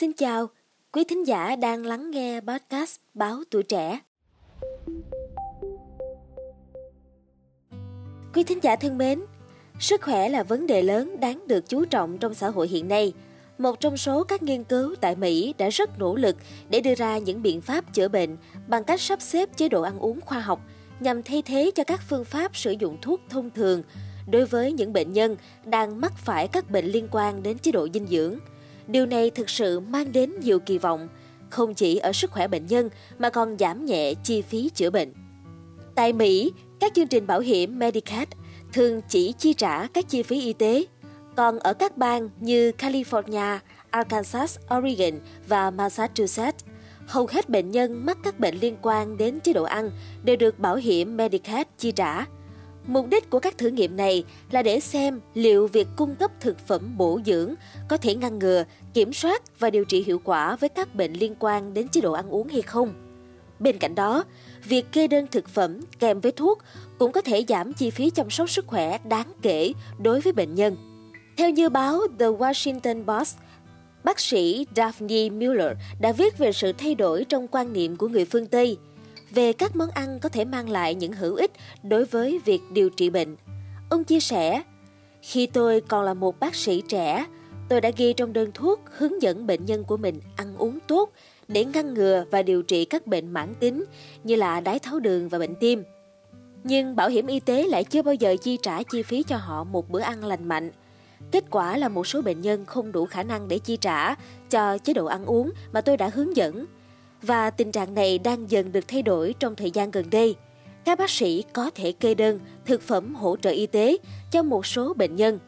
Xin chào, quý thính giả đang lắng nghe podcast Báo Tuổi Trẻ. Quý thính giả thân mến, sức khỏe là vấn đề lớn đáng được chú trọng trong xã hội hiện nay. Một trong số các nghiên cứu tại Mỹ đã rất nỗ lực để đưa ra những biện pháp chữa bệnh bằng cách sắp xếp chế độ ăn uống khoa học nhằm thay thế cho các phương pháp sử dụng thuốc thông thường đối với những bệnh nhân đang mắc phải các bệnh liên quan đến chế độ dinh dưỡng. Điều này thực sự mang đến nhiều kỳ vọng, không chỉ ở sức khỏe bệnh nhân mà còn giảm nhẹ chi phí chữa bệnh. Tại Mỹ, các chương trình bảo hiểm Medicaid thường chỉ chi trả các chi phí y tế, còn ở các bang như California, Arkansas, Oregon và Massachusetts, hầu hết bệnh nhân mắc các bệnh liên quan đến chế độ ăn đều được bảo hiểm Medicaid chi trả. Mục đích của các thử nghiệm này là để xem liệu việc cung cấp thực phẩm bổ dưỡng có thể ngăn ngừa, kiểm soát và điều trị hiệu quả với các bệnh liên quan đến chế độ ăn uống hay không. Bên cạnh đó, việc kê đơn thực phẩm kèm với thuốc cũng có thể giảm chi phí chăm sóc sức khỏe đáng kể đối với bệnh nhân. Theo như báo The Washington Post, bác sĩ Daphne Mueller đã viết về sự thay đổi trong quan niệm của người phương Tây về các món ăn có thể mang lại những hữu ích đối với việc điều trị bệnh. Ông chia sẻ, khi tôi còn là một bác sĩ trẻ, tôi đã ghi trong đơn thuốc hướng dẫn bệnh nhân của mình ăn uống tốt để ngăn ngừa và điều trị các bệnh mãn tính như là đái tháo đường và bệnh tim. Nhưng bảo hiểm y tế lại chưa bao giờ chi trả chi phí cho họ một bữa ăn lành mạnh. Kết quả là một số bệnh nhân không đủ khả năng để chi trả cho chế độ ăn uống mà tôi đã hướng dẫn. Và tình trạng này đang dần được thay đổi trong thời gian gần đây. Các bác sĩ có thể kê đơn thực phẩm hỗ trợ y tế cho một số bệnh nhân,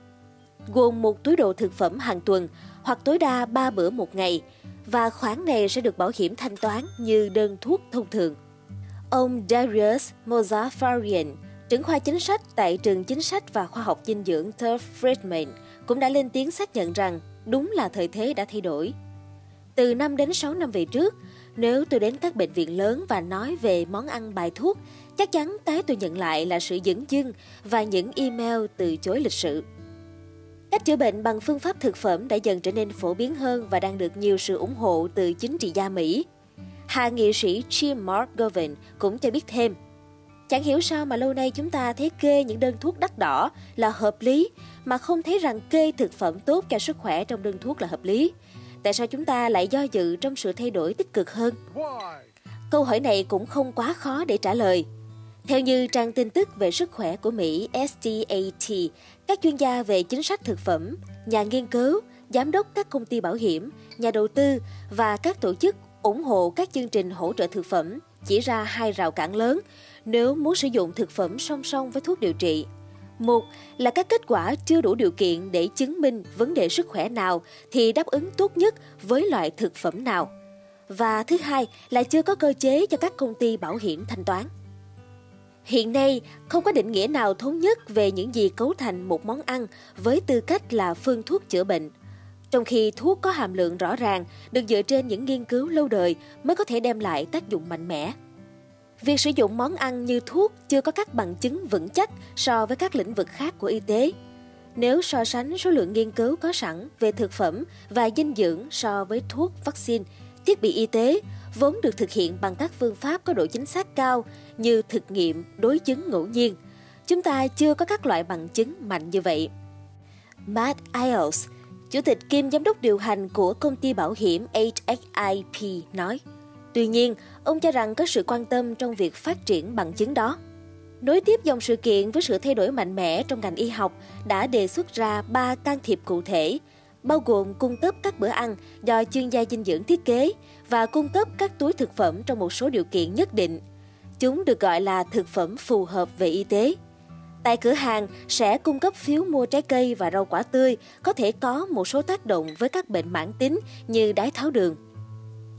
gồm một túi đồ thực phẩm hàng tuần hoặc tối đa 3 bữa một ngày, và khoản này sẽ được bảo hiểm thanh toán như đơn thuốc thông thường. Ông Darius Mozafarian, trưởng khoa chính sách tại trường chính sách và khoa học dinh dưỡng Turf Friedman, cũng đã lên tiếng xác nhận rằng đúng là thời thế đã thay đổi. Từ 5 đến 6 năm về trước, nếu tôi đến các bệnh viện lớn và nói về món ăn bài thuốc, chắc chắn cái tôi nhận lại là sự dửng dưng và những email từ chối lịch sự. Cách chữa bệnh bằng phương pháp thực phẩm đã dần trở nên phổ biến hơn và đang được nhiều sự ủng hộ từ chính trị gia Mỹ. Hạ nghị sĩ Jim McGovern cũng cho biết thêm, Chẳng hiểu sao mà lâu nay chúng ta thấy kê những đơn thuốc đắt đỏ là hợp lý mà không thấy rằng kê thực phẩm tốt cho sức khỏe trong đơn thuốc là hợp lý. Tại sao chúng ta lại do dự trong sự thay đổi tích cực hơn? Câu hỏi này cũng không quá khó để trả lời. Theo như trang tin tức về sức khỏe của Mỹ STAT, các chuyên gia về chính sách thực phẩm, nhà nghiên cứu, giám đốc các công ty bảo hiểm, nhà đầu tư và các tổ chức ủng hộ các chương trình hỗ trợ thực phẩm chỉ ra hai rào cản lớn nếu muốn sử dụng thực phẩm song song với thuốc điều trị. Một là các kết quả chưa đủ điều kiện để chứng minh vấn đề sức khỏe nào thì đáp ứng tốt nhất với loại thực phẩm nào. Và thứ hai là chưa có cơ chế cho các công ty bảo hiểm thanh toán. Hiện nay, không có định nghĩa nào thống nhất về những gì cấu thành một món ăn với tư cách là phương thuốc chữa bệnh. Trong khi thuốc có hàm lượng rõ ràng, được dựa trên những nghiên cứu lâu đời mới có thể đem lại tác dụng mạnh mẽ. Việc sử dụng món ăn như thuốc chưa có các bằng chứng vững chắc so với các lĩnh vực khác của y tế. Nếu so sánh số lượng nghiên cứu có sẵn về thực phẩm và dinh dưỡng so với thuốc, vaccine, thiết bị y tế, vốn được thực hiện bằng các phương pháp có độ chính xác cao như thực nghiệm, đối chứng ngẫu nhiên, chúng ta chưa có các loại bằng chứng mạnh như vậy. Matt Iles, chủ tịch kiêm giám đốc điều hành của công ty bảo hiểm HSIP nói, Tuy nhiên, ông cho rằng có sự quan tâm trong việc phát triển bằng chứng đó. Nối tiếp dòng sự kiện với sự thay đổi mạnh mẽ trong ngành y học đã đề xuất ra ba can thiệp cụ thể, bao gồm cung cấp các bữa ăn do chuyên gia dinh dưỡng thiết kế và cung cấp các túi thực phẩm trong một số điều kiện nhất định. Chúng được gọi là thực phẩm phù hợp về y tế. Tại cửa hàng sẽ cung cấp phiếu mua trái cây và rau quả tươi có thể có một số tác động với các bệnh mãn tính như đái tháo đường.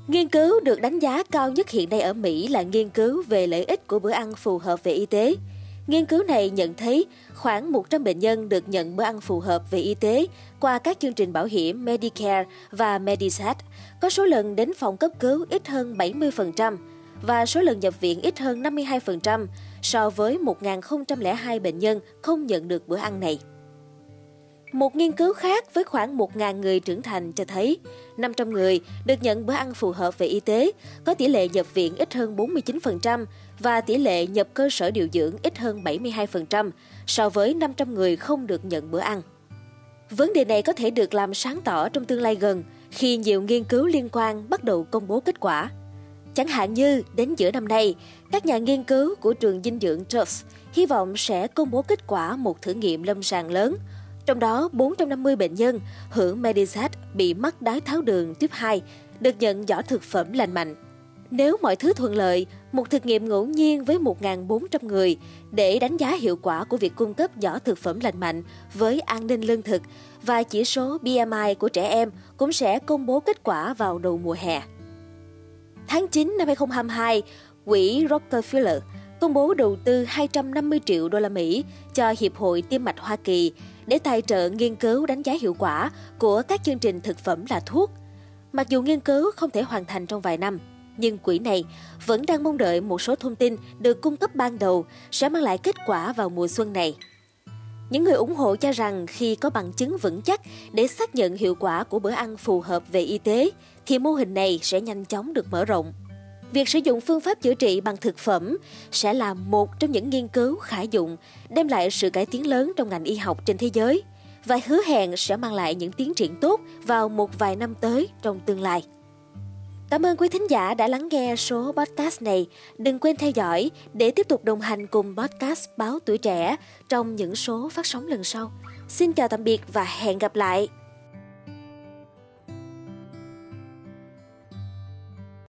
Nghiên cứu được đánh giá cao nhất hiện nay ở Mỹ là nghiên cứu về lợi ích của bữa ăn phù hợp về y tế. Nghiên cứu này nhận thấy khoảng 100 bệnh nhân được nhận bữa ăn phù hợp về y tế qua các chương trình bảo hiểm Medicare và Medisat có số lần đến phòng cấp cứu ít hơn 70% và số lần nhập viện ít hơn 52% so với 1.002 bệnh nhân không nhận được bữa ăn này. Một nghiên cứu khác với khoảng 1.000 người trưởng thành cho thấy 500 người được nhận bữa ăn phù hợp về y tế, có tỷ lệ nhập viện ít hơn 49% và tỷ lệ nhập cơ sở điều dưỡng ít hơn 72% so với 500 người không được nhận bữa ăn. Vấn đề này có thể được làm sáng tỏ trong tương lai gần khi nhiều nghiên cứu liên quan bắt đầu công bố kết quả. Chẳng hạn như đến giữa năm nay, các nhà nghiên cứu của trường dinh dưỡng Tufts hy vọng sẽ công bố kết quả một thử nghiệm lâm sàng lớn. Trong đó, 450 bệnh nhân hưởng Medisat bị mắc đái tháo đường tuyếp 2 được nhận giỏ thực phẩm lành mạnh. Nếu mọi thứ thuận lợi, một thực nghiệm ngẫu nhiên với 1.400 người để đánh giá hiệu quả của việc cung cấp giỏ thực phẩm lành mạnh với an ninh lương thực và chỉ số BMI của trẻ em cũng sẽ công bố kết quả vào đầu mùa hè. Tháng 9 năm 2022, quỹ Rockefeller công bố đầu tư 250 triệu đô la Mỹ cho Hiệp hội Tim mạch Hoa Kỳ để tài trợ nghiên cứu đánh giá hiệu quả của các chương trình thực phẩm là thuốc. Mặc dù nghiên cứu không thể hoàn thành trong vài năm, nhưng quỹ này vẫn đang mong đợi một số thông tin được cung cấp ban đầu sẽ mang lại kết quả vào mùa xuân này. Những người ủng hộ cho rằng khi có bằng chứng vững chắc để xác nhận hiệu quả của bữa ăn phù hợp về y tế, thì mô hình này sẽ nhanh chóng được mở rộng. Việc sử dụng phương pháp chữa trị bằng thực phẩm sẽ là một trong những nghiên cứu khả dụng, đem lại sự cải tiến lớn trong ngành y học trên thế giới và hứa hẹn sẽ mang lại những tiến triển tốt vào một vài năm tới trong tương lai. Cảm ơn quý thính giả đã lắng nghe số podcast này. Đừng quên theo dõi để tiếp tục đồng hành cùng podcast Báo Tuổi Trẻ trong những số phát sóng lần sau. Xin chào tạm biệt và hẹn gặp lại!